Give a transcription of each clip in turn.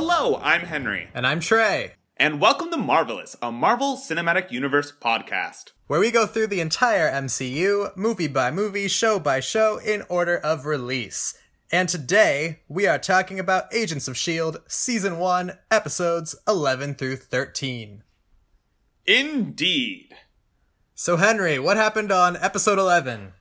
Hello, I'm Henry. And I'm Trey. And welcome to Marvelous, a Marvel Cinematic Universe podcast. Where we go through the entire MCU, movie by movie, show by show, in order of release. And today, we are talking about Agents of S.H.I.E.L.D. Season 1, Episodes 11 through 13. Indeed. So, Henry, what happened on Episode 11?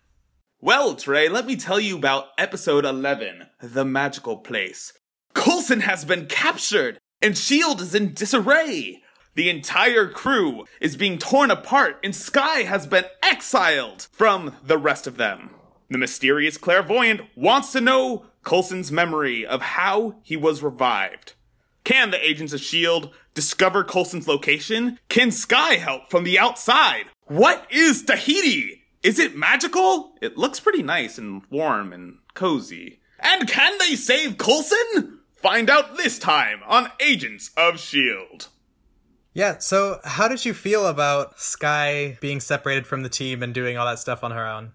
Well, Trey, let me tell you about Episode 11, The Magical Place. Coulson has been captured, and S.H.I.E.L.D. is in disarray. The entire crew is being torn apart, and Skye has been exiled from the rest of them. The mysterious clairvoyant wants to know Coulson's memory of how he was revived. Can the agents of S.H.I.E.L.D. discover Coulson's location? Can Skye help from the outside? What is Tahiti? Is it magical? It looks pretty nice and warm and cozy. And can they save Coulson? Find out this time on Agents of S.H.I.E.L.D. Yeah, so how did you feel about Skye being separated from the team and doing all that stuff on her own?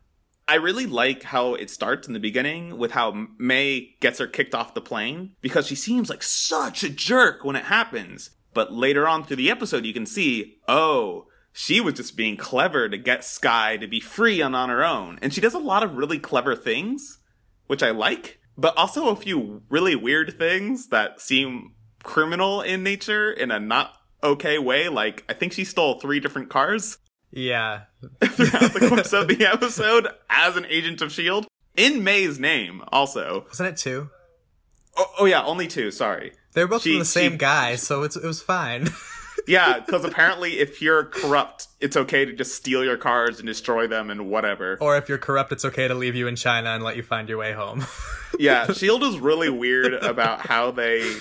I really like how it starts in the beginning with how May gets her kicked off the plane because she seems like such a jerk when it happens. But later on through the episode, you can see, oh, she was just being clever to get Skye to be free and on her own. And she does a lot of really clever things, which I like but also a few really weird things that seem criminal in nature in a not okay way. Like, I think she stole three different cars. Yeah. throughout the course of the episode as an agent of S.H.I.E.L.D. In May's name, also. Wasn't it two? Oh, oh yeah, only two, sorry. They're both she, from the same she, guy, so it's, it was fine. yeah, because apparently, if you're corrupt, it's okay to just steal your cars and destroy them and whatever. Or if you're corrupt, it's okay to leave you in China and let you find your way home. Yeah, Shield is really weird about how they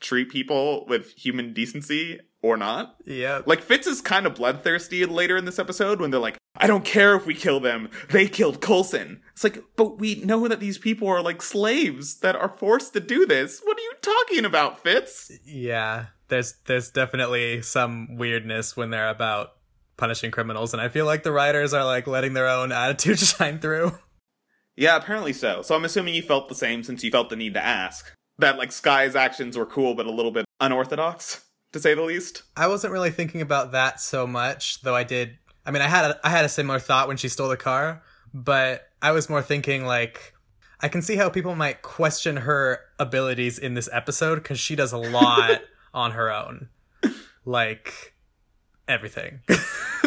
treat people with human decency or not. Yeah. Like Fitz is kind of bloodthirsty later in this episode when they're like, I don't care if we kill them. They killed Coulson. It's like, but we know that these people are like slaves that are forced to do this. What are you talking about, Fitz? Yeah there's there's definitely some weirdness when they're about punishing criminals, and I feel like the writers are like letting their own attitude shine through. Yeah, apparently so. So I'm assuming you felt the same since you felt the need to ask. That like Skye's actions were cool but a little bit unorthodox, to say the least. I wasn't really thinking about that so much, though I did I mean I had a, I had a similar thought when she stole the car, but I was more thinking like I can see how people might question her abilities in this episode because she does a lot on her own. Like everything.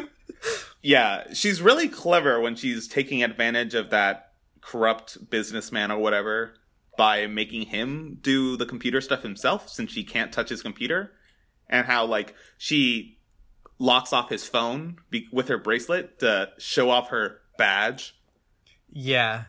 yeah, she's really clever when she's taking advantage of that corrupt businessman or whatever by making him do the computer stuff himself since she can't touch his computer and how like she locks off his phone be- with her bracelet to show off her badge. Yeah.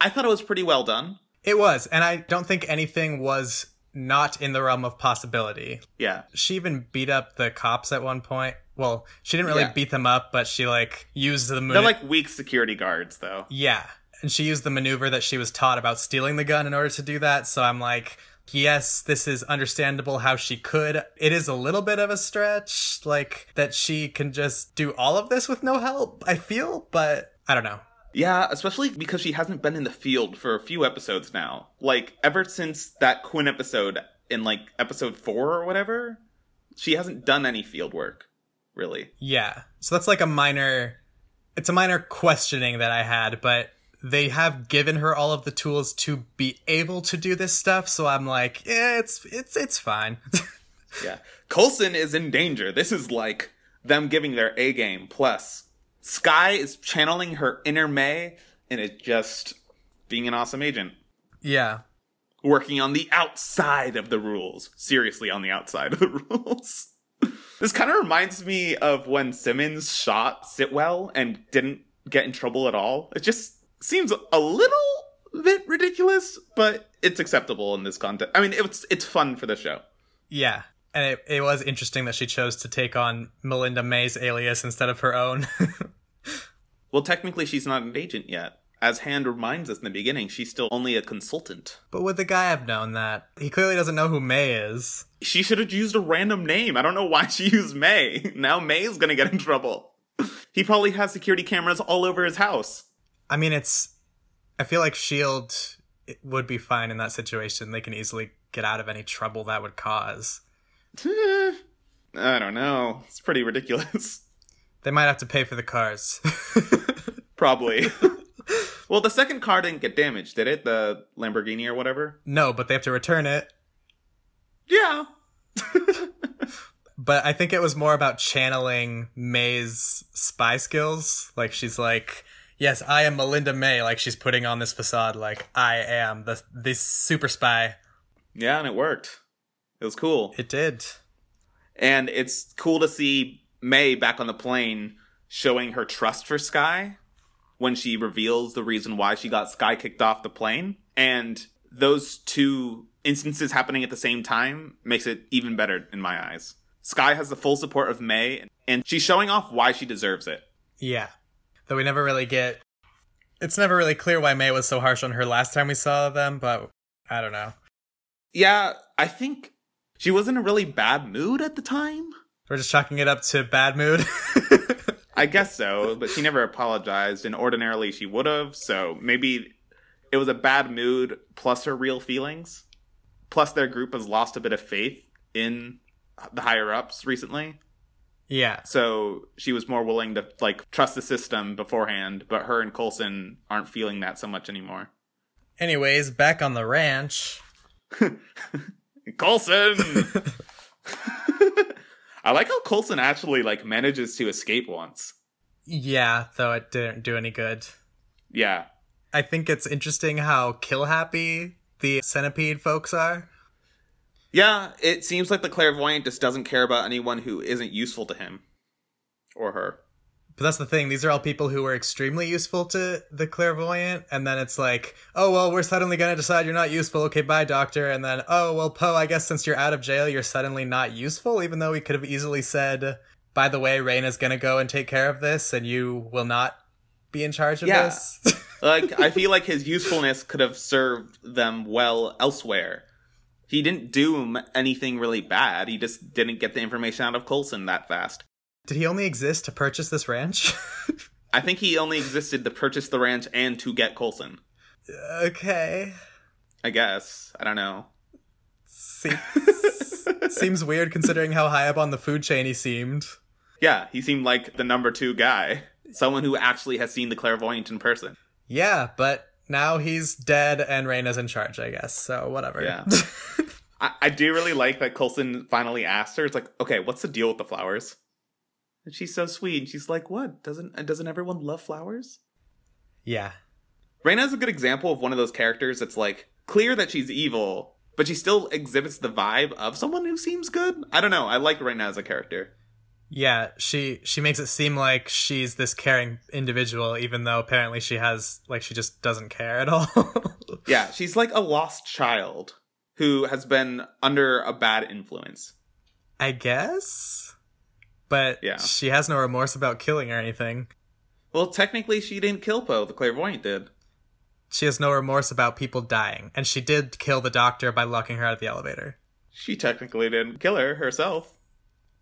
I thought it was pretty well done. It was, and I don't think anything was not in the realm of possibility. Yeah. She even beat up the cops at one point. Well, she didn't really yeah. beat them up, but she like used the. Mani- They're like weak security guards, though. Yeah, and she used the maneuver that she was taught about stealing the gun in order to do that. So I'm like, yes, this is understandable how she could. It is a little bit of a stretch, like that she can just do all of this with no help. I feel, but I don't know. Yeah, especially because she hasn't been in the field for a few episodes now. Like, ever since that Quinn episode in, like, episode four or whatever, she hasn't done any field work, really. Yeah. So that's like a minor. It's a minor questioning that I had, but they have given her all of the tools to be able to do this stuff, so I'm like, yeah, it's it's it's fine. yeah. Coulson is in danger. This is like them giving their A game plus Skye is channeling her inner May and it's just being an awesome agent. Yeah. Working on the outside of the rules. Seriously, on the outside of the rules. this kind of reminds me of when Simmons shot Sitwell and didn't get in trouble at all. It just seems a little bit ridiculous, but it's acceptable in this context. I mean, it's it's fun for the show. Yeah, and it, it was interesting that she chose to take on Melinda May's alias instead of her own. well, technically, she's not an agent yet. As Hand reminds us in the beginning, she's still only a consultant. But would the guy have known that? He clearly doesn't know who May is. She should have used a random name. I don't know why she used May. Now May's gonna get in trouble. He probably has security cameras all over his house. I mean, it's. I feel like S.H.I.E.L.D. would be fine in that situation. They can easily get out of any trouble that would cause. I don't know. It's pretty ridiculous. They might have to pay for the cars. Probably. well, the second car didn't get damaged, did it? The Lamborghini or whatever? no, but they have to return it. Yeah. But I think it was more about channeling May's spy skills. Like she's like, "Yes, I am Melinda May." Like she's putting on this facade, like I am the this super spy. Yeah, and it worked. It was cool. It did. And it's cool to see May back on the plane showing her trust for Skye when she reveals the reason why she got Skye kicked off the plane. And those two instances happening at the same time makes it even better in my eyes. Skye has the full support of May, and she's showing off why she deserves it. Yeah. Though we never really get. It's never really clear why May was so harsh on her last time we saw them, but I don't know. Yeah, I think she was in a really bad mood at the time. We're just chalking it up to bad mood. I guess so, but she never apologized, and ordinarily she would have, so maybe it was a bad mood plus her real feelings. Plus, their group has lost a bit of faith in the higher ups recently, yeah. so she was more willing to like trust the system beforehand, but her and Coulson aren't feeling that so much anymore. Anyways, back on the ranch. Coulson! I like how Coulson actually like manages to escape once. Yeah, though it didn't do any good. Yeah, I think it's interesting how kill happy the centipede folks are. Yeah, it seems like the clairvoyant just doesn't care about anyone who isn't useful to him or her. But that's the thing, these are all people who were extremely useful to the clairvoyant, and then it's like, oh, well, we're suddenly gonna decide you're not useful. Okay, bye, doctor. And then, oh, well, Po, I guess since you're out of jail, you're suddenly not useful, even though we could have easily said, by the way, Raina's gonna go and take care of this, and you will not be in charge of Yeah. this. Like, I feel like his usefulness could have served them well elsewhere. He didn't do anything really bad. He just didn't get the information out of Coulson that fast. Did he only exist to purchase this ranch? I think he only existed to purchase the ranch and to get Coulson. okay. I guess. I don't know. Se- seems weird considering how high up on the food chain he seemed. Yeah, he seemed like the number two guy. Someone who actually has seen the clairvoyant in person. Yeah, but now he's dead and Raina's in charge, I guess. So whatever. Yeah. I, I do really like that Coulson finally asked her, it's like, okay, what's the deal with the flowers? And she's so sweet. And she's like, what? Doesn't doesn't everyone love flowers? yeah. Raina's a good example of one of those characters that's like clear that she's evil, but she still exhibits the vibe of someone who seems good. I don't know. I like Raina as a character. Yeah, she she makes it seem like she's this caring individual even though apparently she has like she just doesn't care at all. Yeah, she's like a lost child who has been under a bad influence. I guess. But Yeah. she has no remorse about killing or anything. Well, technically, she didn't kill Po. The clairvoyant did. She has no remorse about people dying, and she did kill the doctor by locking her out of the elevator. She technically didn't kill her herself.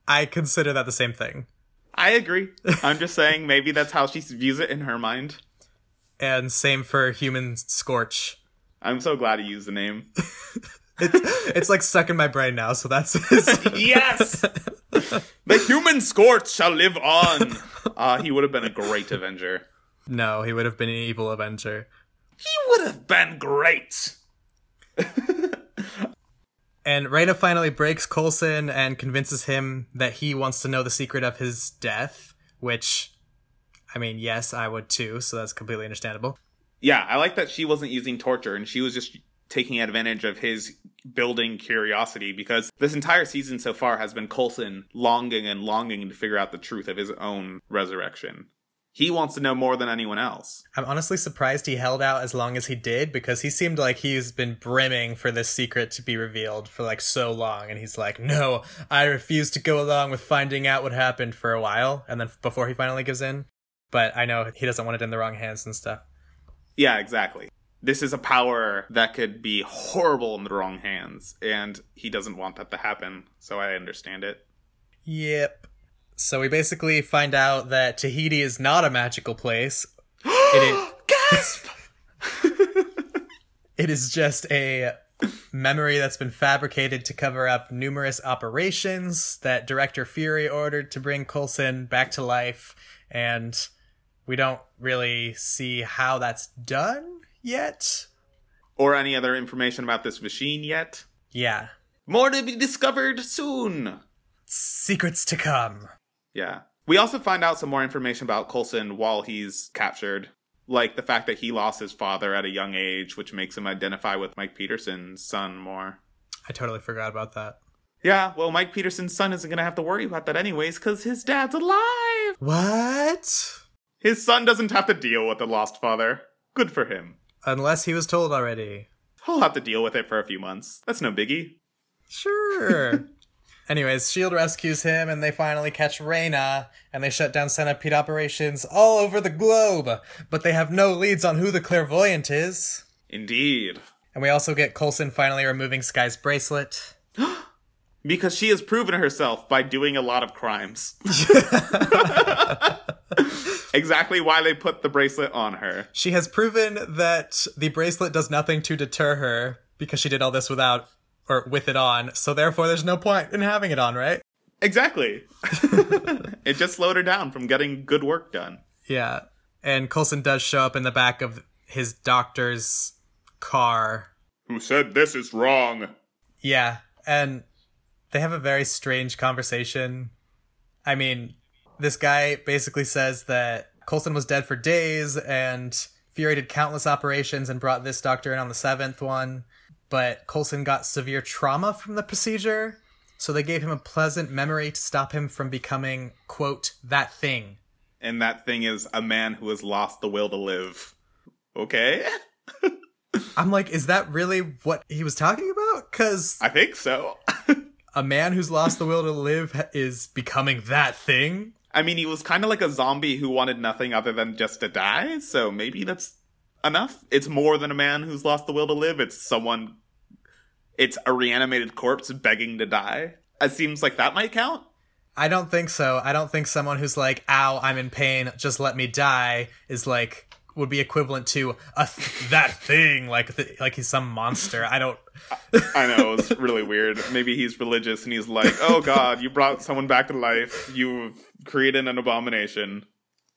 I consider that the same thing. I agree. I'm just saying maybe that's how she views it in her mind. And same for human scorch. I'm so glad he used the name. It's, it's like stuck in my brain now, so that's yes! the human scorch shall live on. Uh, he would have been a great Avenger. No, he would have been an evil Avenger. He would have been great. And Raina finally breaks Coulson and convinces him that he wants to know the secret of his death, which, I mean, yes, I would too, so that's completely understandable. Yeah, I like that she wasn't using torture and she was just taking advantage of his building curiosity because this entire season so far has been Coulson longing and longing to figure out the truth of his own resurrection. He wants to know more than anyone else. I'm honestly surprised he held out as long as he did because he seemed like he's been brimming for this secret to be revealed for like so long. And he's like, no, I refuse to go along with finding out what happened for a while. And then before he finally gives in. But I know he doesn't want it in the wrong hands and stuff. Yeah, exactly. This is a power that could be horrible in the wrong hands, and he doesn't want that to happen, so I understand it. Yep. So we basically find out that Tahiti is not a magical place. It Gasp! It is just a memory that's been fabricated to cover up numerous operations that Director Fury ordered to bring Coulson back to life, and we don't really see how that's done yet. Or any other information about this machine yet? Yeah. More to be discovered soon. Secrets to come. Yeah. We also find out some more information about Coulson while he's captured. Like the fact that he lost his father at a young age, which makes him identify with Mike Peterson's son more. I totally forgot about that. Yeah, well, Mike Peterson's son isn't going to have to worry about that anyways because his dad's alive. What? His son doesn't have to deal with the lost father. Good for him. Unless he was told already. He'll have to deal with it for a few months. That's no biggie. Sure. Anyways, S.H.I.E.L.D. rescues him and they finally catch Raina and they shut down Centipede operations all over the globe. But they have no leads on who the clairvoyant is. Indeed. And we also get Coulson finally removing Skye's bracelet. Because she has proven herself by doing a lot of crimes. exactly why they put the bracelet on her. She has proven that the bracelet does nothing to deter her because she did all this without or with it on. So therefore there's no point in having it on, right? Exactly. it just slowed her down from getting good work done. Yeah. And Coulson does show up in the back of his doctor's car. Who said this is wrong? Yeah. And they have a very strange conversation. I mean, this guy basically says that Coulson was dead for days and Fury did countless operations and brought this doctor in on the seventh one. But Coulson got severe trauma from the procedure, so they gave him a pleasant memory to stop him from becoming, quote, that thing. And that thing is a man who has lost the will to live. Okay? I'm like, is that really what he was talking about? Because I think so. a man who's lost the will to live is becoming that thing? I mean, he was kind of like a zombie who wanted nothing other than just to die, so maybe that's enough. It's more than a man who's lost the will to live. It's someone. It's a reanimated corpse begging to die. It seems like that might count. I don't think so. I don't think someone who's like, "Ow, I'm in pain, just let me die," is like would be equivalent to a th- that thing, like th- like he's some monster. I don't. I know it's really weird. Maybe he's religious and he's like, "Oh God, you brought someone back to life. You've created an abomination."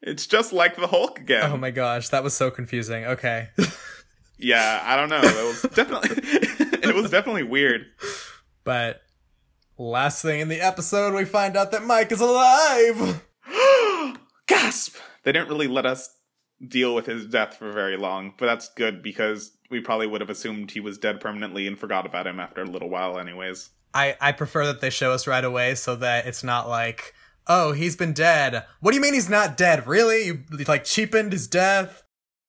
It's just like the Hulk again. Oh my gosh, that was so confusing. Okay. yeah, I don't know. It was definitely it was definitely weird. But last thing in the episode, we find out that Mike is alive. Gasp! They didn't really let us deal with his death for very long, but that's good because we probably would have assumed he was dead permanently and forgot about him after a little while, anyways. I, I prefer that they show us right away so that it's not like, oh, he's been dead. What do you mean he's not dead? Really? You like cheapened his death?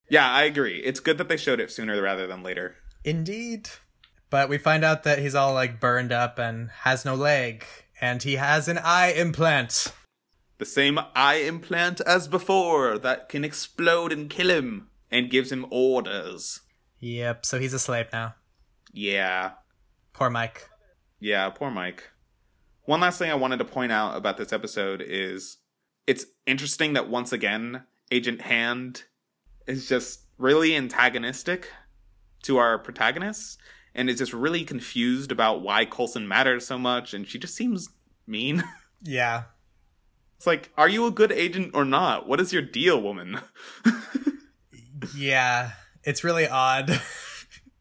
Yeah, I agree. It's good that they showed it sooner rather than later. Indeed. But we find out that he's all like burned up and has no leg, and he has an eye implant. The same eye implant as before that can explode and kill him and gives him orders. Yep, so he's a slave now. Yeah. Poor Mike. Yeah, poor Mike. One last thing I wanted to point out about this episode is it's interesting that once again, Agent Hand is just really antagonistic to our protagonists and is just really confused about why Coulson matters so much and she just seems mean. Yeah. It's like, are you a good agent or not? What is your deal, woman? yeah, it's really odd.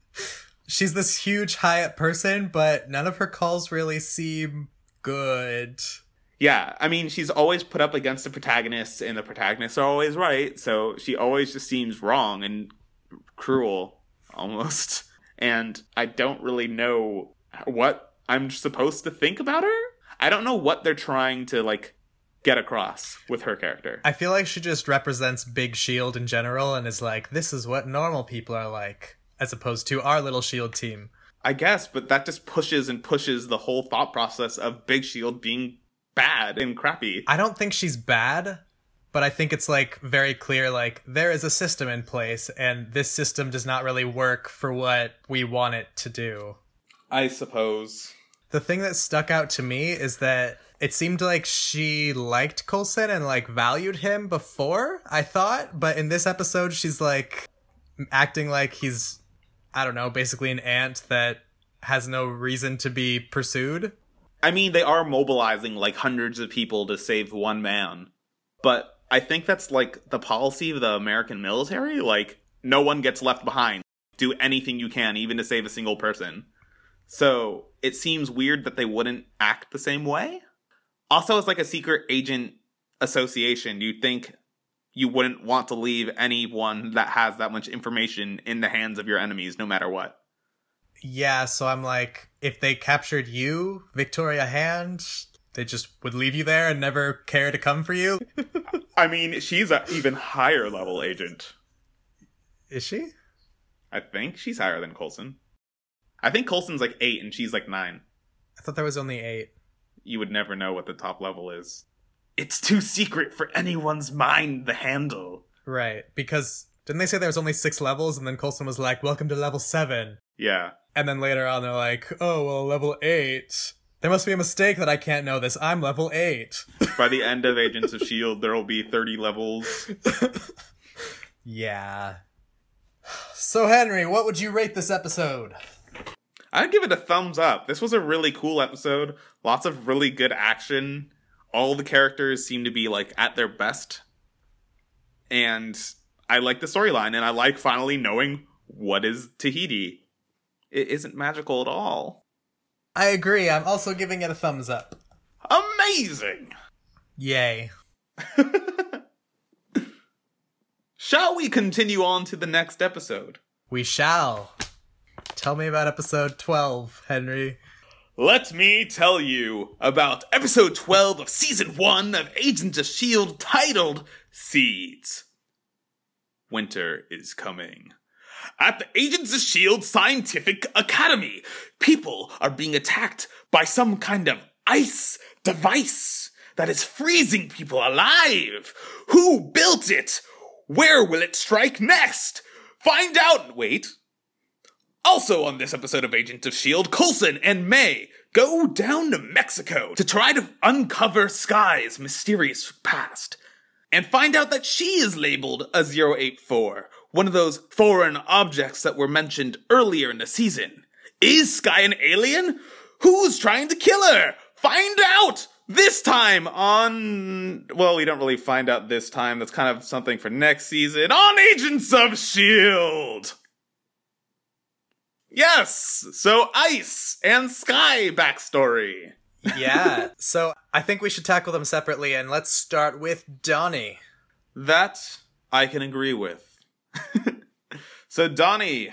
She's this huge high up person, but none of her calls really seem good. Yeah, I mean, she's always put up against the protagonists, and the protagonists are always right, so she always just seems wrong and cruel, almost. And I don't really know what I'm supposed to think about her. I don't know what they're trying to, like, get across with her character. I feel like she just represents Big Shield in general and is like, this is what normal people are like, as opposed to our little Shield team. I guess, but that just pushes and pushes the whole thought process of Big Shield being bad and crappy. I don't think she's bad, but I think it's like very clear like there is a system in place and this system does not really work for what we want it to do. I suppose. The thing that stuck out to me is that it seemed like she liked Coulson and like valued him before, I thought, but in this episode she's like acting like he's I don't know, basically an ant that has no reason to be pursued. I mean, they are mobilizing like hundreds of people to save one man. But I think that's like the policy of the American military. Like, no one gets left behind. Do anything you can, even to save a single person. So it seems weird that they wouldn't act the same way. Also, as like a secret agent association, you'd think you wouldn't want to leave anyone that has that much information in the hands of your enemies, no matter what. Yeah, so I'm like, if they captured you, Victoria Hand, they just would leave you there and never care to come for you. I mean, she's an even higher level agent. Is she? I think she's higher than Coulson. I think Coulson's like eight and she's like nine. I thought there was only eight. You would never know what the top level is. It's too secret for anyone's mind to handle. Right, because didn't they say there was only six levels and then Coulson was like, welcome to level seven? Yeah. And then later on they're like, oh, well, level eight. There must be a mistake that I can't know this. I'm level eight. By the end of Agents of S.H.I.E.L.D., there will be 30 levels. yeah. So, Henry, what would you rate this episode? I'd give it a thumbs up. This was a really cool episode. Lots of really good action. All the characters seem to be like at their best. And I like the storyline and I like finally knowing what is Tahiti. It isn't magical at all. I agree. I'm also giving it a thumbs up. Amazing! Yay. Shall we continue on to the next episode? We shall. Tell me about episode 12, Henry. Let me tell you about episode 12 of season 1 of Agents of S.H.I.E.L.D. titled Seeds. Winter is coming. At the Agents of S.H.I.E.L.D. Scientific Academy, people are being attacked by some kind of ice device that is freezing people alive. Who built it? Where will it strike next? Find out. Wait. Also on this episode of Agents of S.H.I.E.L.D., Coulson and May go down to Mexico to try to uncover Skye's mysterious past and find out that she is labeled a 084, one of those foreign objects that were mentioned earlier in the season. Is Skye an alien? Who's trying to kill her? Find out! This time on, well, we don't really find out this time. That's kind of something for next season on Agents of S.H.I.E.L.D. Yes! So Ice and Skye backstory. yeah, so I think we should tackle them separately, and let's start with Donnie. That I can agree with. so, Donnie,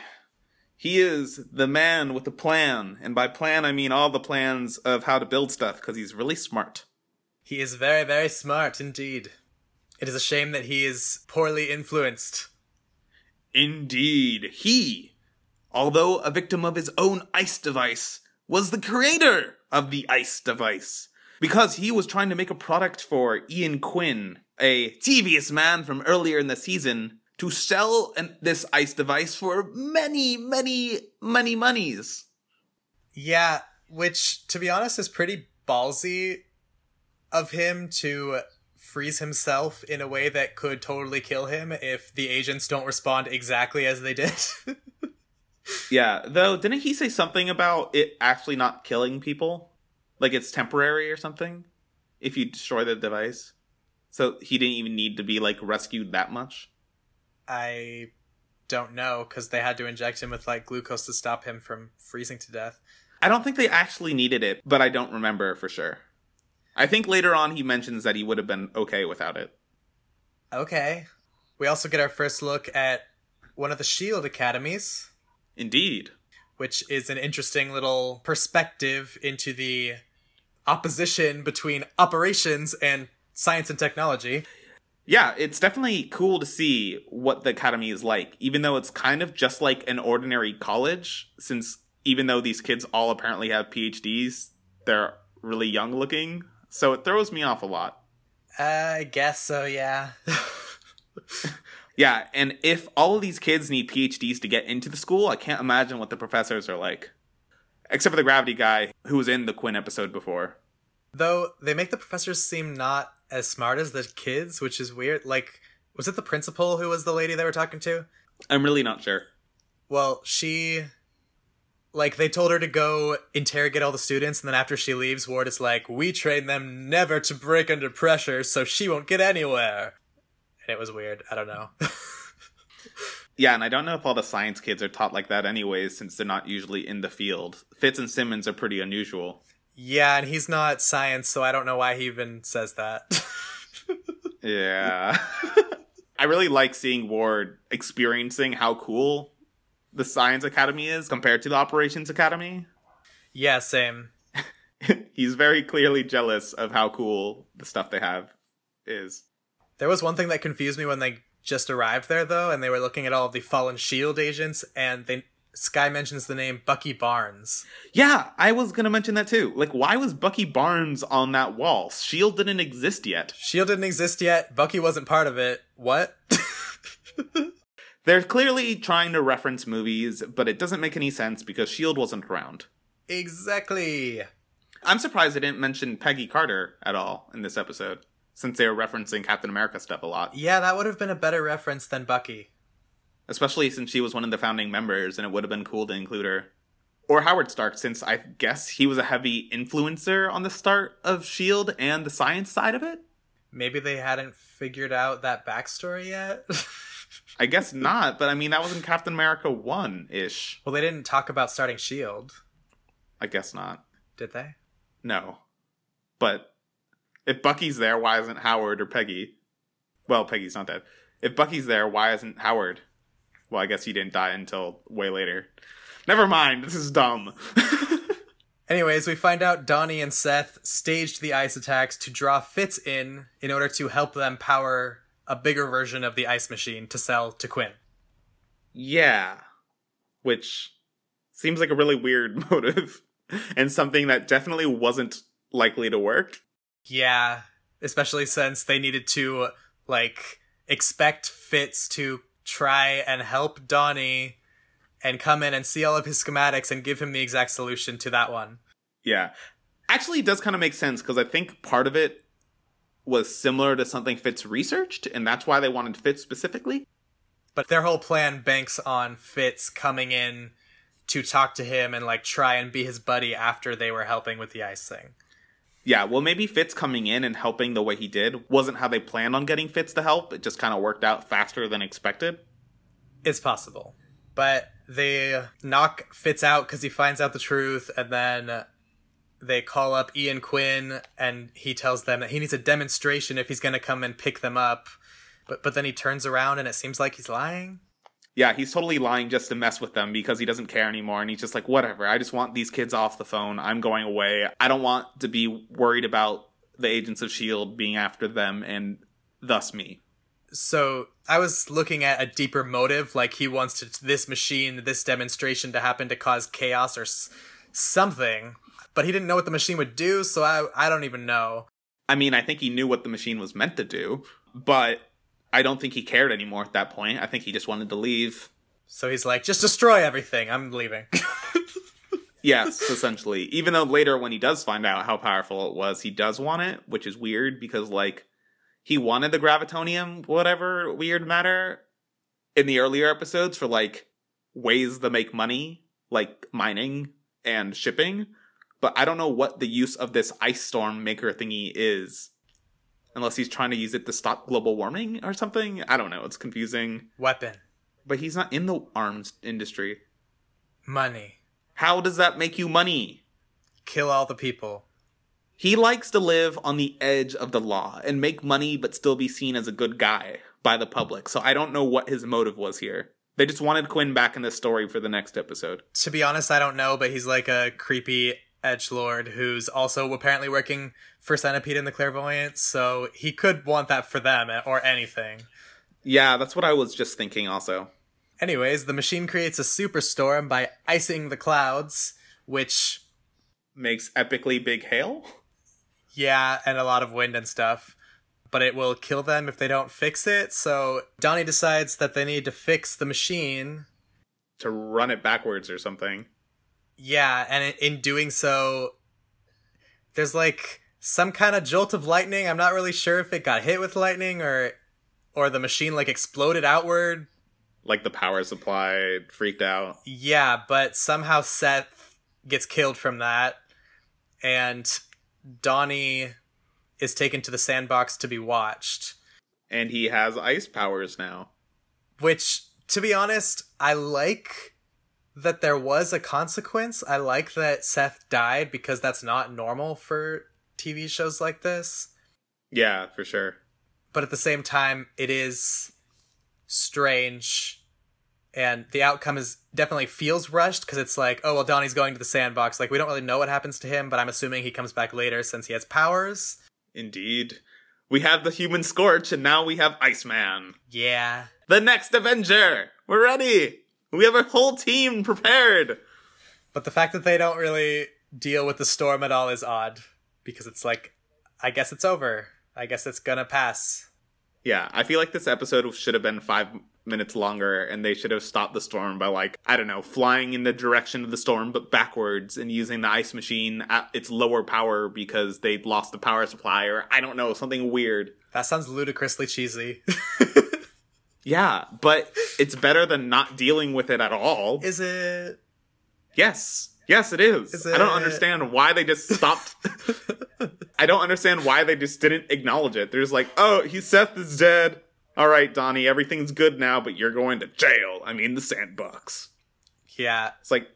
he is the man with the plan. And by plan, I mean all the plans of how to build stuff, because he's really smart. He is very, very smart indeed. It is a shame that he is poorly influenced. Indeed. He, although a victim of his own ice device, was the creator of the ice device. Because he was trying to make a product for Ian Quinn, a devious man from earlier in the season, to sell an, this ice device for many, many, many monies. Yeah, which, to be honest, is pretty ballsy of him to freeze himself in a way that could totally kill him if the agents don't respond exactly as they did. yeah, though, didn't he say something about it actually not killing people? Like it's temporary or something? If you destroy the device? So he didn't even need to be like rescued that much? I don't know because they had to inject him with like glucose to stop him from freezing to death. I don't think they actually needed it, but I don't remember for sure. I think later on he mentions that he would have been okay without it. Okay. We also get our first look at one of the Shield academies. Indeed. Which is an interesting little perspective into the opposition between operations and science and technology. Yeah, it's definitely cool to see what the academy is like, even though it's kind of just like an ordinary college, since even though these kids all apparently have PhDs, they're really young looking. So it throws me off a lot. Uh, I guess so, yeah. yeah, and if all of these kids need PhDs to get into the school, I can't imagine what the professors are like. Except for the gravity guy who was in the Quinn episode before. Though they make the professors seem not as smart as the kids, which is weird. Like, was it the principal who was the lady they were talking to? I'm really not sure. Well, she like they told her to go interrogate all the students and then after she leaves ward is like we train them never to break under pressure so she won't get anywhere and it was weird i don't know Yeah, and I don't know if all the science kids are taught like that anyways, since they're not usually in the field. Fitz and Simmons are pretty unusual. Yeah and he's not science so i don't know why he even says that Yeah. I really like seeing Ward experiencing how cool the Science Academy is compared to the Operations Academy. yeah same He's very clearly jealous of how cool the stuff they have is. there was one thing that confused me when they just arrived there though and they were looking at all of the fallen shield agents and they skye mentions the name bucky barnes Yeah, I was gonna mention that too. Like, why was Bucky Barnes on that wall? Shield didn't exist yet. shield didn't exist yet bucky wasn't part of it what They're clearly trying to reference movies, but it doesn't make any sense because Shield wasn't around. exactly I'm surprised they didn't mention Peggy Carter at all in this episode, since they were referencing Captain America stuff a lot. Yeah, that would have been a better reference than Bucky. Especially since she was one of the founding members, and it would have been cool to include her. Or Howard Stark, since I guess he was a heavy influencer on the start of S.H.I.E.L.D. and the science side of it? Maybe they hadn't figured out that backstory yet. I guess not, but I mean, that was in Captain America 1 ish. well, they didn't talk about starting S.H.I.E.L.D., I guess not. did they? No. But if Bucky's there, why isn't Howard or Peggy? Well, Peggy's not dead. If Bucky's there, why isn't Howard? Well, I guess he didn't die until way later. Never mind, this is dumb. Anyways, we find out Donnie and Seth staged the ice attacks to draw Fitz in in order to help them power a bigger version of the ice machine to sell to Quinn. yeah. Which seems like a really weird motive and something that definitely wasn't likely to work. Yeah, especially since they needed to, like, expect Fitz to try and help Donnie and come in and see all of his schematics and give him the exact solution to that one. Yeah. Actually, it does kind of make sense because I think part of it was similar to something Fitz researched, and that's why they wanted Fitz specifically. But their whole plan banks on Fitz coming in to talk to him and like try and be his buddy after they were helping with the ice thing. Yeah, well, maybe Fitz coming in and helping the way he did wasn't how they planned on getting Fitz to help. It just kind of worked out faster than expected. It's possible. But they knock Fitz out because he finds out the truth, and then they call up Ian Quinn, and he tells them that he needs a demonstration if he's going to come and pick them up. But but then he turns around, and it seems like he's lying. Yeah, he's totally lying just to mess with them because he doesn't care anymore. And he's just like, whatever, I just want these kids off the phone. I'm going away. I don't want to be worried about the agents of S.H.I.E.L.D. being after them and thus me. So I was looking at a deeper motive, like he wants to, this machine, this demonstration to happen to cause chaos or s- something. But he didn't know what the machine would do, so I I don't even know. I mean, I think he knew what the machine was meant to do, but I don't think he cared anymore at that point. I think he just wanted to leave. So he's like, just destroy everything. I'm leaving. Yes, essentially. Even though later, when he does find out how powerful it was, he does want it, which is weird because, like, he wanted the gravitonium, whatever weird matter, in the earlier episodes for, like, ways to make money, like mining and shipping. But I don't know what the use of this ice storm maker thingy is. Unless he's trying to use it to stop global warming or something. I don't know. It's confusing. Weapon, But he's not in the arms industry. money, How does that make you money? kill all the people. He likes to live on the edge of the law and make money but still be seen as a good guy by the public. So I don't know what his motive was here. They just wanted Quinn back in the story for the next episode. To be honest, I don't know, but he's like a creepy edge lord who's also apparently working for Centipede in the Clairvoyant, so he could want that for them eh, or anything. Yeah, that's what I was just thinking also. Anyways, the machine creates a superstorm by icing the clouds, which, Makes epically big hail? yeah, and a lot of wind and stuff. But it will kill them if they don't fix it, so Donnie decides that they need to fix the machine. To run it backwards or something. Yeah, and in- in doing so, there's like some kind of jolt of lightning. I'm not really sure if it got hit with lightning or or the machine like exploded outward. like the power supply freaked out. Yeah, but somehow Seth gets killed from that, and Donnie is taken to the sandbox to be watched. And he has ice powers now. Which, to be honest, I like that there was a consequence. I like that Seth died because that's not normal for TV shows like this. Yeah, for sure. But at the same time, it is strange and the outcome is definitely feels rushed because it's like, oh well, Donnie's going to the sandbox. Like we don't really know what happens to him, but I'm assuming he comes back later since he has powers. Indeed. We have the human Scorch, and now we have Iceman. Yeah. The next Avenger! We're ready! We have a whole team prepared! But the fact that they don't really deal with the storm at all is odd. Because it's like, I guess it's over. I guess it's gonna pass. Yeah, I feel like this episode should have been five minutes longer and they should have stopped the storm by like i don't know flying in the direction of the storm but backwards and using the ice machine at its lower power because they lost the power supply or i don't know something weird that sounds ludicrously cheesy yeah but it's better than not dealing with it at all is it yes yes it is, is it... i don't understand why they just stopped i don't understand why they just didn't acknowledge it there's like oh he seth is dead all right, Donnie, everything's good now, but you're going to jail. I mean, the sandbox. Yeah. It's like,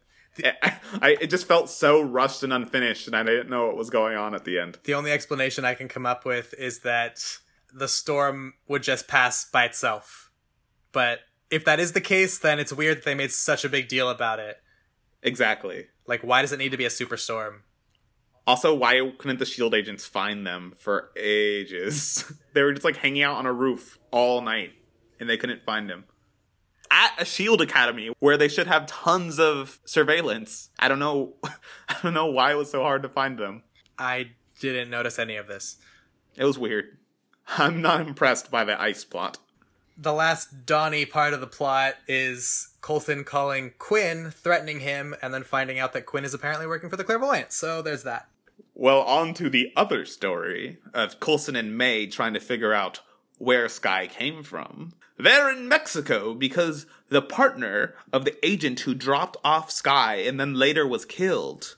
I, I, it just felt so rushed and unfinished, and I didn't know what was going on at the end. The only explanation I can come up with is that the storm would just pass by itself. But if that is the case, then it's weird that they made such a big deal about it. Exactly. Like, why does it need to be a superstorm? Also, why couldn't the shield agents find them for ages? they were just like hanging out on a roof all night and they couldn't find him. At a shield academy where they should have tons of surveillance. I don't know I don't know why it was so hard to find them. I didn't notice any of this. It was weird. I'm not impressed by the ice plot. The last Donnie part of the plot is Coulson calling Quinn, threatening him, and then finding out that Quinn is apparently working for the clairvoyant. So there's that. Well, on to the other story of Coulson and May trying to figure out where Skye came from. They're in Mexico because the partner of the agent who dropped off Skye and then later was killed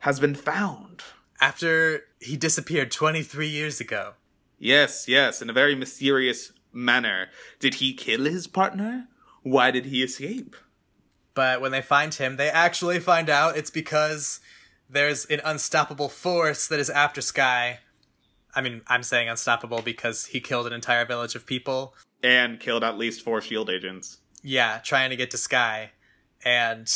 has been found. After he disappeared 23 years ago. Yes, yes, in a very mysterious manner. Did he kill his partner? Why did he escape? But when they find him, they actually find out it's because there's an unstoppable force that is after Skye. I mean, I'm saying unstoppable because he killed an entire village of people. And killed at least four shield agents. Yeah, trying to get to Skye. And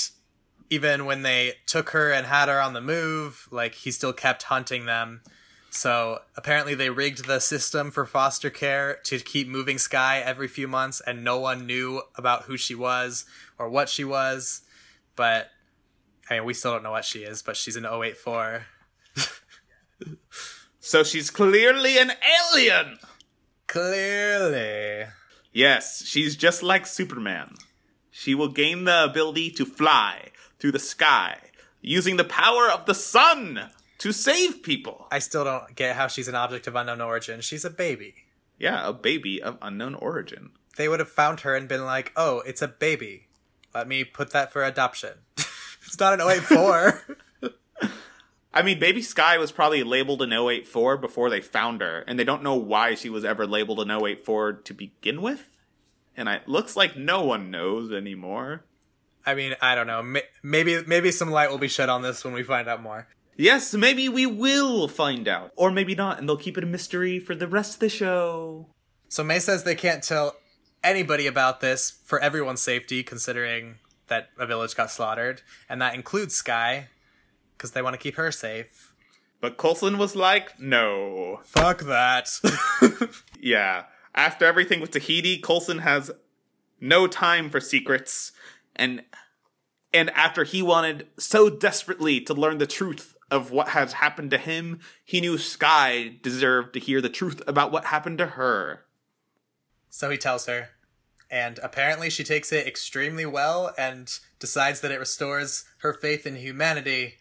even when they took her and had her on the move, like, he still kept hunting them. So apparently they rigged the system for foster care to keep moving Skye every few months, and no one knew about who she was or what she was. But I mean, we still don't know what she is, but she's an 084. so she's clearly an alien! Clearly. Yes, she's just like Superman. She will gain the ability to fly through the sky using the power of the sun to save people. I still don't get how she's an object of unknown origin. She's a baby. Yeah, a baby of unknown origin. They would have found her and been like, oh, it's a baby. Let me put that for adoption. It's not an 084. I mean, Baby Skye was probably labeled an 084 before they found her, and they don't know why she was ever labeled an 084 to begin with. And it looks like no one knows anymore. I mean, I don't know. Maybe maybe some light will be shed on this when we find out more. Yes, maybe we will find out. Or maybe not, and they'll keep it a mystery for the rest of the show. So May says they can't tell anybody about this for everyone's safety, considering that a village got slaughtered, and that includes Skye, because they want to keep her safe. But Coulson was like, no. Fuck that. yeah. After everything with Tahiti, Coulson has no time for secrets, and and after he wanted so desperately to learn the truth of what has happened to him, he knew Skye deserved to hear the truth about what happened to her. So he tells her, and apparently she takes it extremely well and decides that it restores her faith in humanity.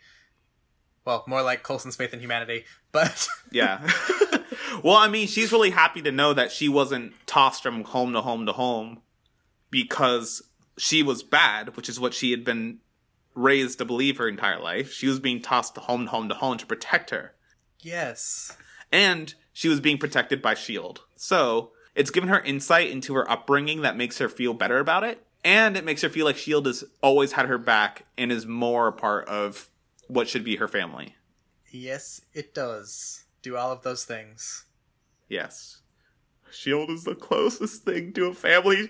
Well, more like Coulson's faith in humanity, but yeah. well, I mean, she's really happy to know that she wasn't tossed from home to home to home. because she was bad, which is what she had been raised to believe her entire life. She was being tossed to home to home to home to protect her. Yes. And she was being protected by S.H.I.E.L.D. So it's given her insight into her upbringing that makes her feel better about it. And it makes her feel like S.H.I.E.L.D. has always had her back and is more a part of what should be her family. Yes, it does. Do all of those things. Yes. S.H.I.E.L.D. is the closest thing to a family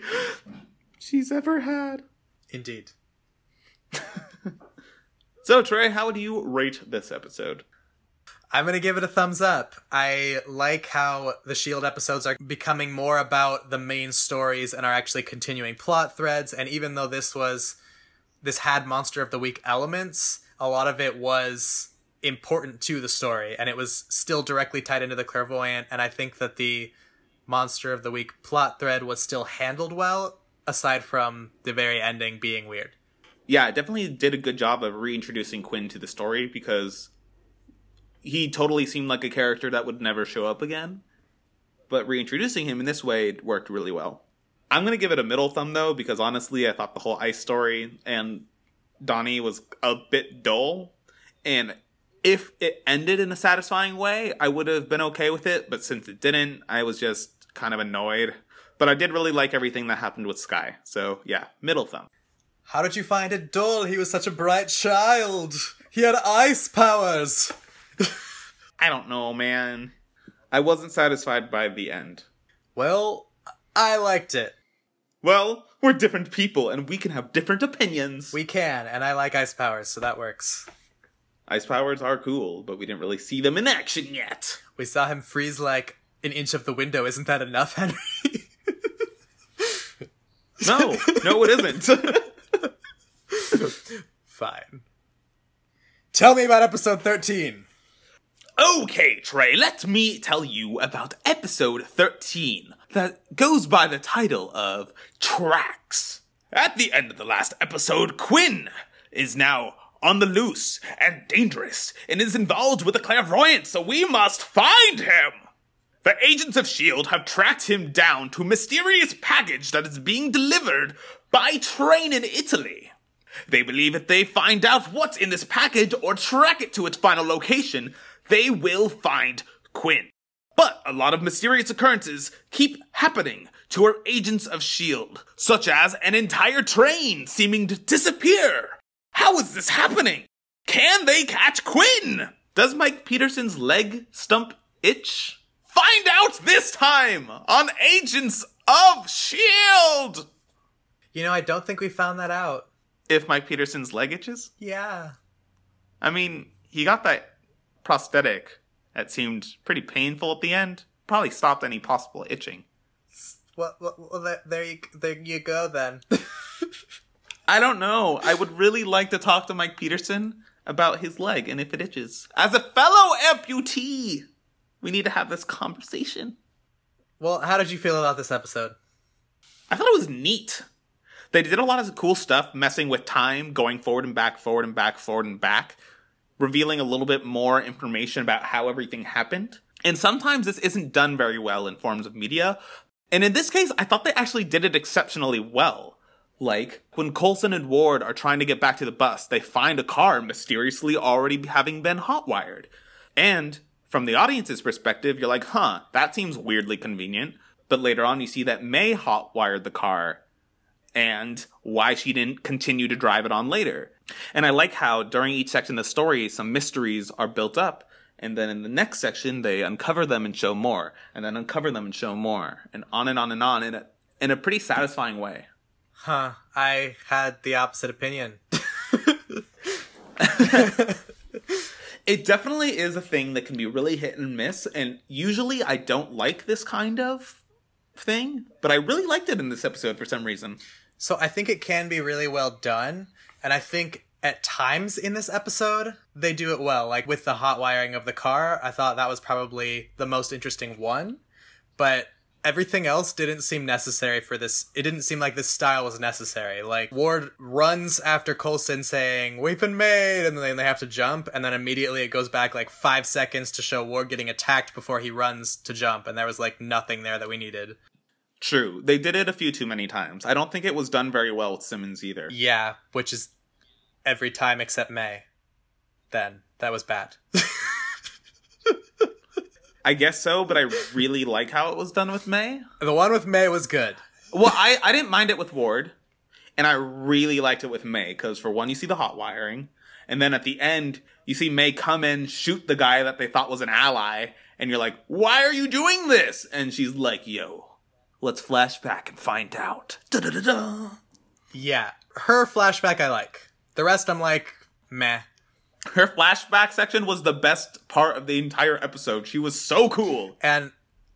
she's ever had. Indeed. So, Trey, how would you rate this episode? I'm gonna give it a thumbs up. I like how the Shield episodes are becoming more about the main stories and are actually continuing plot threads. And even though this was this had Monster of the Week elements, a lot of it was important to the story, and it was still directly tied into the clairvoyant. And I think that the Monster of the Week plot thread was still handled well, aside from the very ending being weird. Yeah, it definitely did a good job of reintroducing Quinn to the story because he totally seemed like a character that would never show up again. But reintroducing him in this way worked really well. I'm going to give it a middle thumb though, because honestly, I thought the whole ice story and Donnie was a bit dull. And if it ended in a satisfying way, I would have been okay with it. But since it didn't, I was just kind of annoyed. But I did really like everything that happened with Skye. So yeah, middle thumb. How did you find it dull? He was such a bright child. He had ice powers. I don't know, man. I wasn't satisfied by the end. Well, I liked it. Well, we're different people and we can have different opinions. We can, and I like ice powers, so that works. Ice powers are cool, but we didn't really see them in action yet. We saw him freeze like an inch of the window. Isn't that enough, Henry? No, no, it isn't. Fine. Tell me about episode 13. okay, Trey, let me tell you about episode 13 that goes by the title of Tracks. At the end of the last episode, Quinn is now on the loose and dangerous and is involved with the clairvoyant, so we must find him. The agents of S.H.I.E.L.D. have tracked him down to a mysterious package that is being delivered by train in Italy. They believe if they find out what's in this package or track it to its final location, they will find Quinn. But a lot of mysterious occurrences keep happening to our agents of S.H.I.E.L.D., such as an entire train seeming to disappear. How is this happening? Can they catch Quinn? Does Mike Peterson's leg stump itch? Find out this time on Agents of S.H.I.E.L.D. You know, I don't think we found that out. If Mike Peterson's leg itches? Yeah. I mean, he got that prosthetic that seemed pretty painful at the end. Probably stopped any possible itching. Well, well, well there, there you there you go then. I don't know. I would really like to talk to Mike Peterson about his leg and if it itches. As a fellow amputee, we need to have this conversation. well, how did you feel about this episode? I thought it was neat. They did a lot of cool stuff, messing with time, going forward and back, forward and back, forward and back, revealing a little bit more information about how everything happened. And sometimes this isn't done very well in forms of media. And in this case, I thought they actually did it exceptionally well. Like, when Coulson and Ward are trying to get back to the bus, they find a car mysteriously already having been hotwired. And from the audience's perspective, you're like, huh, that seems weirdly convenient. But later on, you see that May hotwired the car and why she didn't continue to drive it on later. And I like how during each section of the story, some mysteries are built up. And then in the next section, they uncover them and show more, and then uncover them and show more, and on and on and on in a, in a pretty satisfying way. Huh. I had the opposite opinion. It definitely is a thing that can be really hit and miss, and usually I don't like this kind of thing, but I really liked it in this episode for some reason. So I think it can be really well done, and I think at times in this episode they do it well. Like with the hot wiring of the car, I thought that was probably the most interesting one, but everything else didn't seem necessary for this. It didn't seem like this style was necessary. Like Ward runs after Coulson saying "We've been made," and then they have to jump, and then immediately it goes back like five seconds to show Ward getting attacked before he runs to jump, and there was like nothing there that we needed. True. They did it a few too many times. I don't think it was done very well with Simmons either. Yeah, which is every time except May. Then that was bad. I guess so, but I really like how it was done with May. the one with May was good. Well, I, I didn't mind it with Ward, and I really liked it with May, because for one, you see the hot wiring, and then at the end, you see May come in, shoot the guy that they thought was an ally, and you're like, why are you doing this? And she's like, yo, let's flashback and find out. Da-da-da-da. Yeah, her flashback I like. The rest I'm like, meh. Her flashback section was the best part of the entire episode. She was so cool. And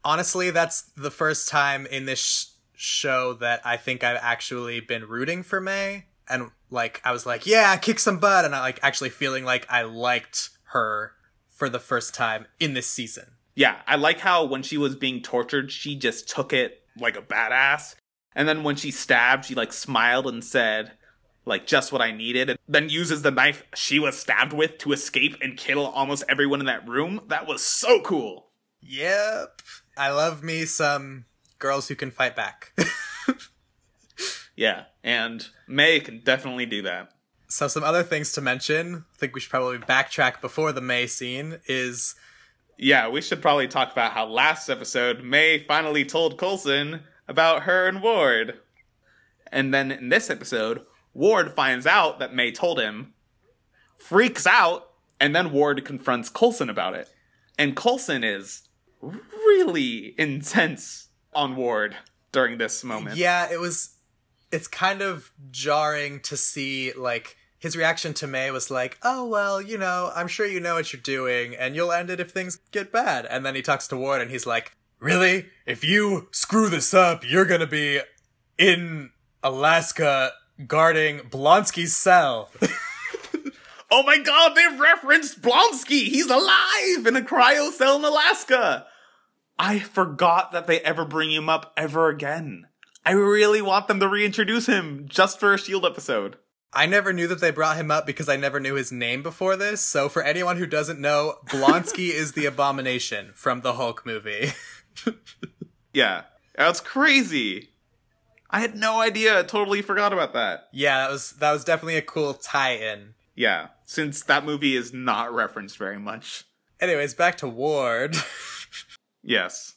honestly, that's the first time in this sh- show that I think I've actually been rooting for May. And like, I was like, yeah, kick some butt. And I like actually feeling like I liked her for the first time in this season. Yeah, I like how when she was being tortured, she just took it like a badass. And then when she stabbed, she like smiled and said, like, just what I needed. And then uses the knife she was stabbed with to escape and kill almost everyone in that room. That was so cool. Yep. I love me some girls who can fight back. Yeah, and May can definitely do that. so, some other things to mention, I think we should probably backtrack before the May scene, is Yeah, we should probably talk about how last episode May finally told Coulson about her and Ward. And then in this episode, Ward finds out that May told him, freaks out, and then Ward confronts Coulson about it. And Coulson is really intense on Ward during this moment. Yeah, it was. It's kind of jarring to see, like, his reaction to May was like, oh, well, you know, I'm sure you know what you're doing, and you'll end it if things get bad. And then he talks to Ward, and he's like, really? If you screw this up, you're gonna be in Alaska guarding Blonsky's cell. Oh my god, They've referenced Blonsky! He's alive in a cryo cell in Alaska! I forgot that they ever bring him up ever again. I really want them to reintroduce him just for a Shield episode. I never knew that they brought him up because I never knew his name before this. So for anyone who doesn't know, Blonsky is the abomination from the Hulk movie. Yeah, that's crazy. I had no idea. I totally forgot about that. yeah, that was that was definitely a cool tie-in. Yeah, since that movie is not referenced very much. Anyways, back to Ward. Yes.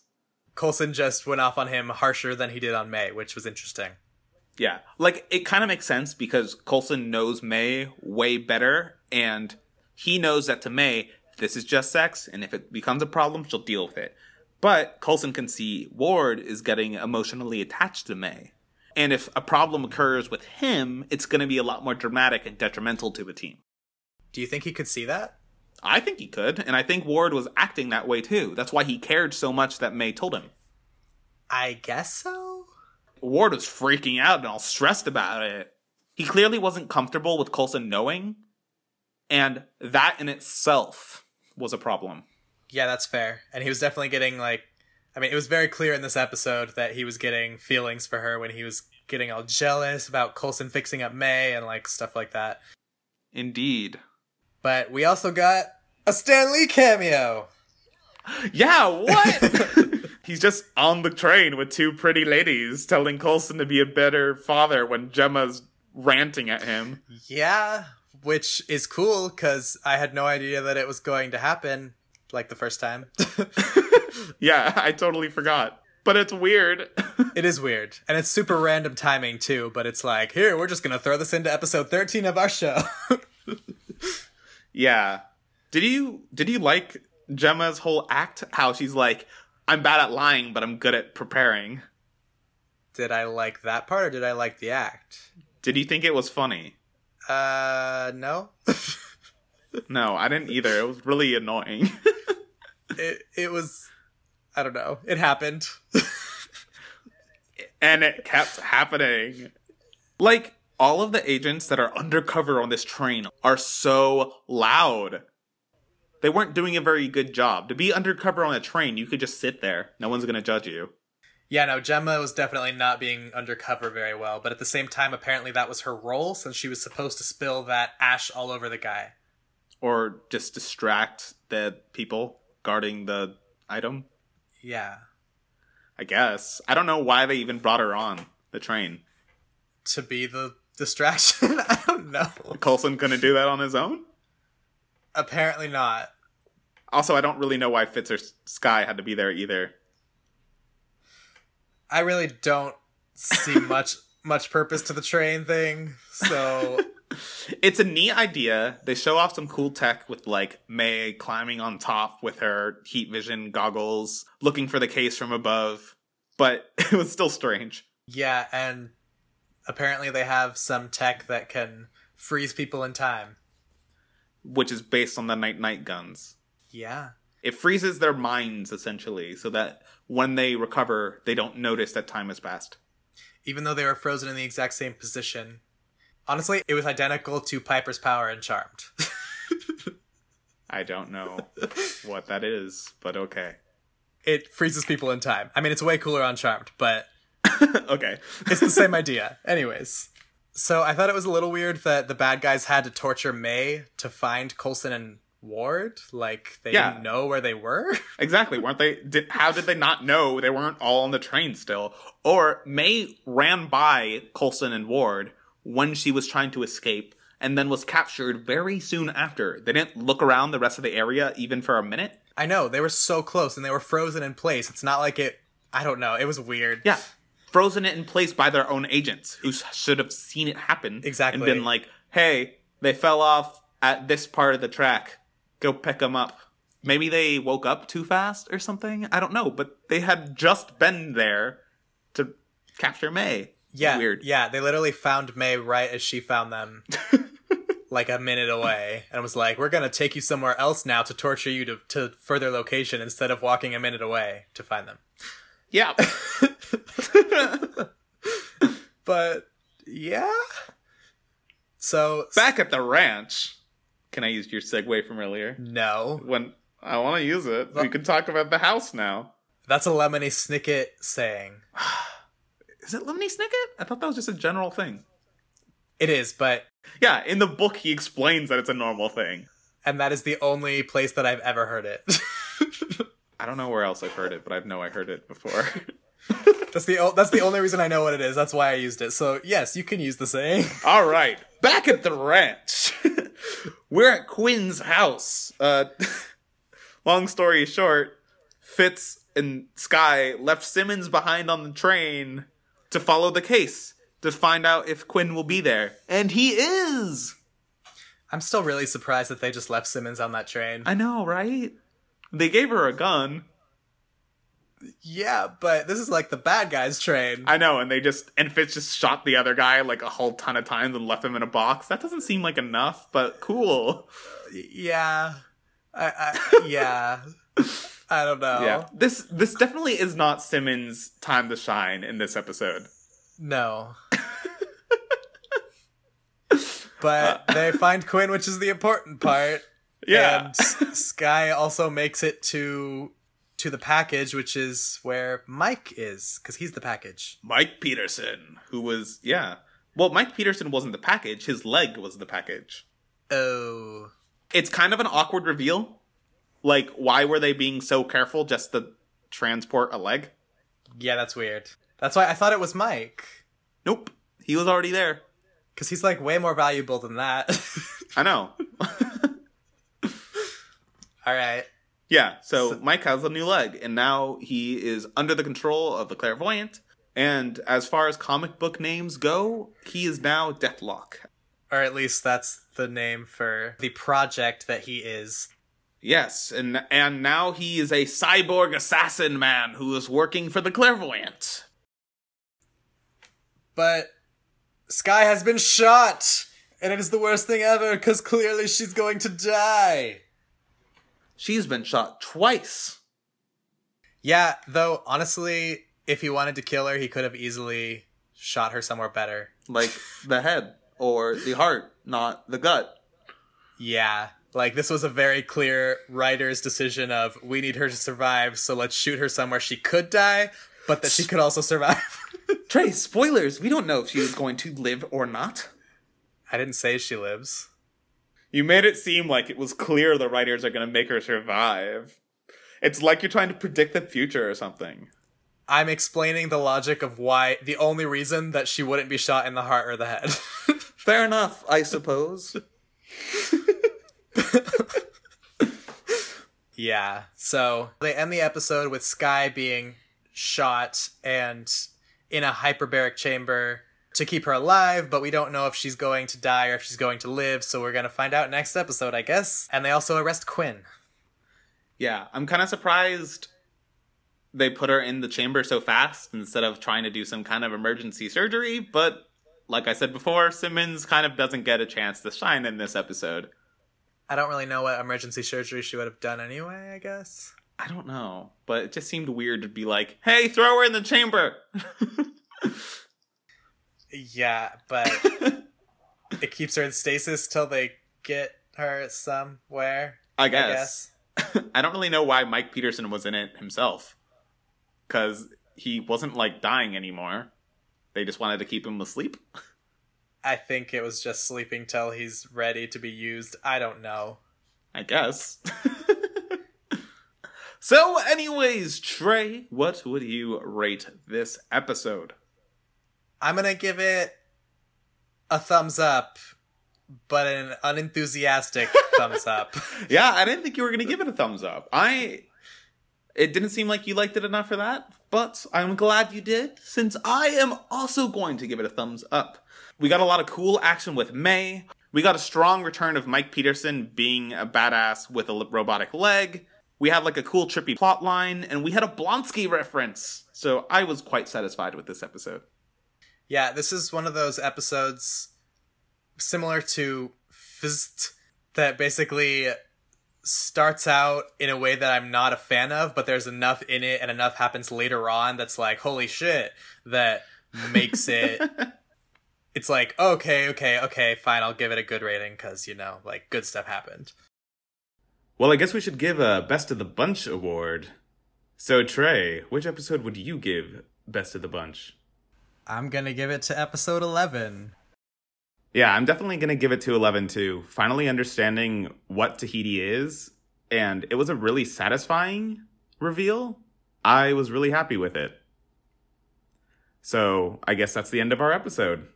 Coulson just went off on him harsher than he did on May, which was interesting. Yeah. Like, it kind of makes sense because Coulson knows May way better, and he knows that to May, this is just sex, and if it becomes a problem, she'll deal with it. But Coulson can see Ward is getting emotionally attached to May. And if a problem occurs with him, it's going to be a lot more dramatic and detrimental to the team. Do you think he could see that? I think he could, and I think Ward was acting that way too. That's why he cared so much that May told him. I guess so. Ward was freaking out and all stressed about it. He clearly wasn't comfortable with Coulson knowing, and that in itself was a problem. Yeah, that's fair. And he was definitely getting like I mean, it was very clear in this episode that he was getting feelings for her when he was getting all jealous about Coulson fixing up May and like stuff like that. Indeed. But we also got a Stan Lee cameo. Yeah, what? He's just on the train with two pretty ladies telling Coulson to be a better father when Jemma's ranting at him. Yeah, which is cool because I had no idea that it was going to happen like the first time. Yeah, I totally forgot. But it's weird. it is weird. And it's super random timing too, but it's like, here, we're just going to throw this into episode 13 of our show. yeah. Did you did you like Jemma's whole act? How she's like, I'm bad at lying, but I'm good at preparing. did I like that part or did I like the act? Did you think it was funny? Uh, no. No, I didn't either. It was really annoying. it, it was, I don't know. It happened. and it kept happening. Like, all of the agents that are undercover on this train are so loud. They weren't doing a very good job. To be undercover on a train, you could just sit there. No one's gonna judge you. yeah, no, Jemma was definitely not being undercover very well, but at the same time, apparently that was her role since she was supposed to spill that ash all over the guy. Or just distract the people guarding the item. Yeah. I guess. I don't know why they even brought her on the train. To be the distraction? I don't know. Coulson couldn't do that on his own? Apparently not. Also, I don't really know why Fitz or Skye had to be there either. I really don't see much much purpose to the train thing. So it's a neat idea. They show off some cool tech with like May climbing on top with her heat vision goggles, looking for the case from above. But it was still strange. Yeah, and apparently they have some tech that can freeze people in time. Which is based on the night night guns. Yeah. It freezes their minds essentially, so that when they recover, they don't notice that time has passed. Even though they were frozen in the exact same position. Honestly, it was identical to Piper's power in Charmed. I don't know what that is, but okay. It freezes people in time. I mean, it's way cooler on Charmed, but okay. it's the same idea. Anyways, so I thought it was a little weird that the bad guys had to torture May to find Coulson and Ward. Like they Yeah. didn't know where they were. Exactly. Weren't they? Did, how did they not know they weren't all on the train still? Or May ran by Coulson and Ward when she was trying to escape and then was captured very soon after. They didn't look around the rest of the area even for a minute. I know they were so close and they were frozen in place. It's not like it. I don't know. It was weird. Yeah. Frozen it in place by their own agents who should have seen it happen. Exactly. And been like, hey, they fell off at this part of the track. Go pick them up. Maybe they woke up too fast or something. I don't know. But they had just been there to capture May. Yeah, Weird. Yeah, they literally found May right as she found them, like a minute away, and was like, "We're gonna take you somewhere else now to torture you to to further location instead of walking a minute away to find them." Yeah. But yeah. So Back at the ranch. Can I use your segue from earlier? no, When I want to use it, we can talk about the house now. that's a Lemony Snicket saying. Is it Lemony Snicket? I thought that was just a general thing. It is, but Yeah, in the book he explains that it's a normal thing. and that is the only place that I've ever heard it. I don't know where else I've heard it, but I know I heard it before. that's the o- that's the only reason I know what it is. That's why I used it. So yes, you can use the saying. All right, back at the ranch. We're at Quinn's house. Uh, long story short, Fitz and Skye left Simmons behind on the train to follow the case to find out if Quinn will be there, and he is. I'm still really surprised that they just left Simmons on that train. I know, right? They gave her a gun. Yeah, but this is like the bad guys train. I know, and they just and Fitz just shot the other guy like a whole ton of times and left him in a box. That doesn't seem like enough, but cool. yeah. I, I yeah. I don't know. Yeah, this this definitely is not Simmons' time to shine in this episode. No. but uh. they find Quinn, which is the important part. Yeah, And Skye also makes it to to the package, which is where Mike is, because he's the package. Mike Peterson, who was yeah. Well, Mike Peterson wasn't the package; his leg was the package. Oh. It's kind of an awkward reveal. Like, why were they being so careful just to transport a leg? Yeah, that's weird. That's why I thought it was Mike. Nope, he was already there. Because he's like way more valuable than that. I know. All right. Yeah, so, So- Mike has a new leg, and now he is under the control of the clairvoyant. And as far as comic book names go, he is now Deathlok. Or at least that's the name for the project that he is. Yes, and and now he is a cyborg assassin man who is working for the clairvoyant. But Skye has been shot! And it is the worst thing ever, because clearly she's going to die. She's been shot twice. Yeah, though, honestly, if he wanted to kill her, he could have easily shot her somewhere better. Like the head or the heart, not the gut. Yeah. Like, this was a very clear writer's decision of, we need her to survive, so let's shoot her somewhere she could die, but that she could also survive. Trey, spoilers. We don't know if she is going to live or not. I didn't say she lives. You made it seem like it was clear the writers are going to make her survive. It's like you're trying to predict the future or something. I'm explaining the logic of why the only reason that she wouldn't be shot in the heart or the head. Fair enough, I suppose. yeah. So they end the episode with Skye being shot and in a hyperbaric chamber to keep her alive, but we don't know if she's going to die or if she's going to live, so we're going to find out next episode, I guess. And they also arrest Quinn. Yeah, I'm kind of surprised they put her in the chamber so fast instead of trying to do some kind of emergency surgery, but like I said before, Simmons kind of doesn't get a chance to shine in this episode. I don't really know what emergency surgery she would have done anyway, I guess. I don't know, but it just seemed weird to be like, hey, throw her in the chamber. yeah, but it keeps her in stasis till they get her somewhere. I guess. I, guess. I don't really know why Mike Peterson was in it himself. Because he wasn't like dying anymore. They just wanted to keep him asleep. I think it was just sleeping till he's ready to be used. I don't know. I guess. so, anyways, Trey, what would you rate this episode? I'm gonna give it a thumbs up, but an unenthusiastic thumbs up. Yeah, I didn't think you were gonna give it a thumbs up. I it didn't seem like you liked it enough for that, but I'm glad you did, since I am also going to give it a thumbs up. We got a lot of cool action with May. We got a strong return of Mike Peterson being a badass with a robotic leg. We had like a cool trippy plot line, and we had a Blonsky reference. So I was quite satisfied with this episode. Yeah, this is one of those episodes similar to Fist that basically starts out in a way that I'm not a fan of, but there's enough in it and enough happens later on that's like, holy shit, that makes it. it's like, okay, okay, okay, fine, I'll give it a good rating because, you know, like, good stuff happened. Well, I guess we should give a Best of the Bunch award. So, Trey, which episode would you give Best of the Bunch? I'm gonna give it to episode 11. Yeah, I'm definitely going to give it to 11 too. Finally understanding what Tahiti is, and it was a really satisfying reveal. I was really happy with it. So, I guess that's the end of our episode.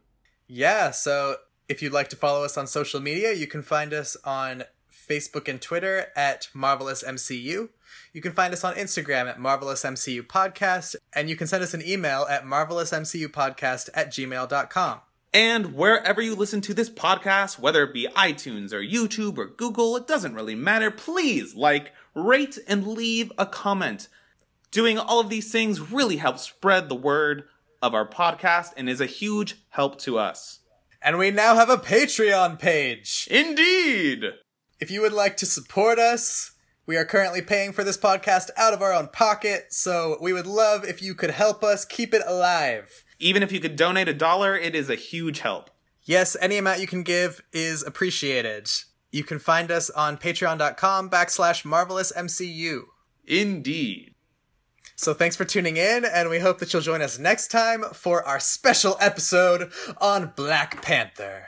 Yeah, so if you'd like to follow us on social media, you can find us on Facebook and Twitter at Marvelous MCU. You can find us on Instagram at Marvelous MCU Podcast, and you can send us an email at marvelousmcupodcast at gmail.com. And wherever you listen to this podcast, whether it be iTunes or YouTube or Google, it doesn't really matter. Please like, rate, and leave a comment. Doing all of these things really helps spread the word of our podcast and is a huge help to us. And we now have a Patreon page. Indeed! If you would like to support us, we are currently paying for this podcast out of our own pocket, so we would love if you could help us keep it alive. Even if you could donate a dollar, it is a huge help. Yes, any amount you can give is appreciated. You can find us on patreon.com backslash marvelousmcu. Indeed. So thanks for tuning in, and we hope that you'll join us next time for our special episode on Black Panther.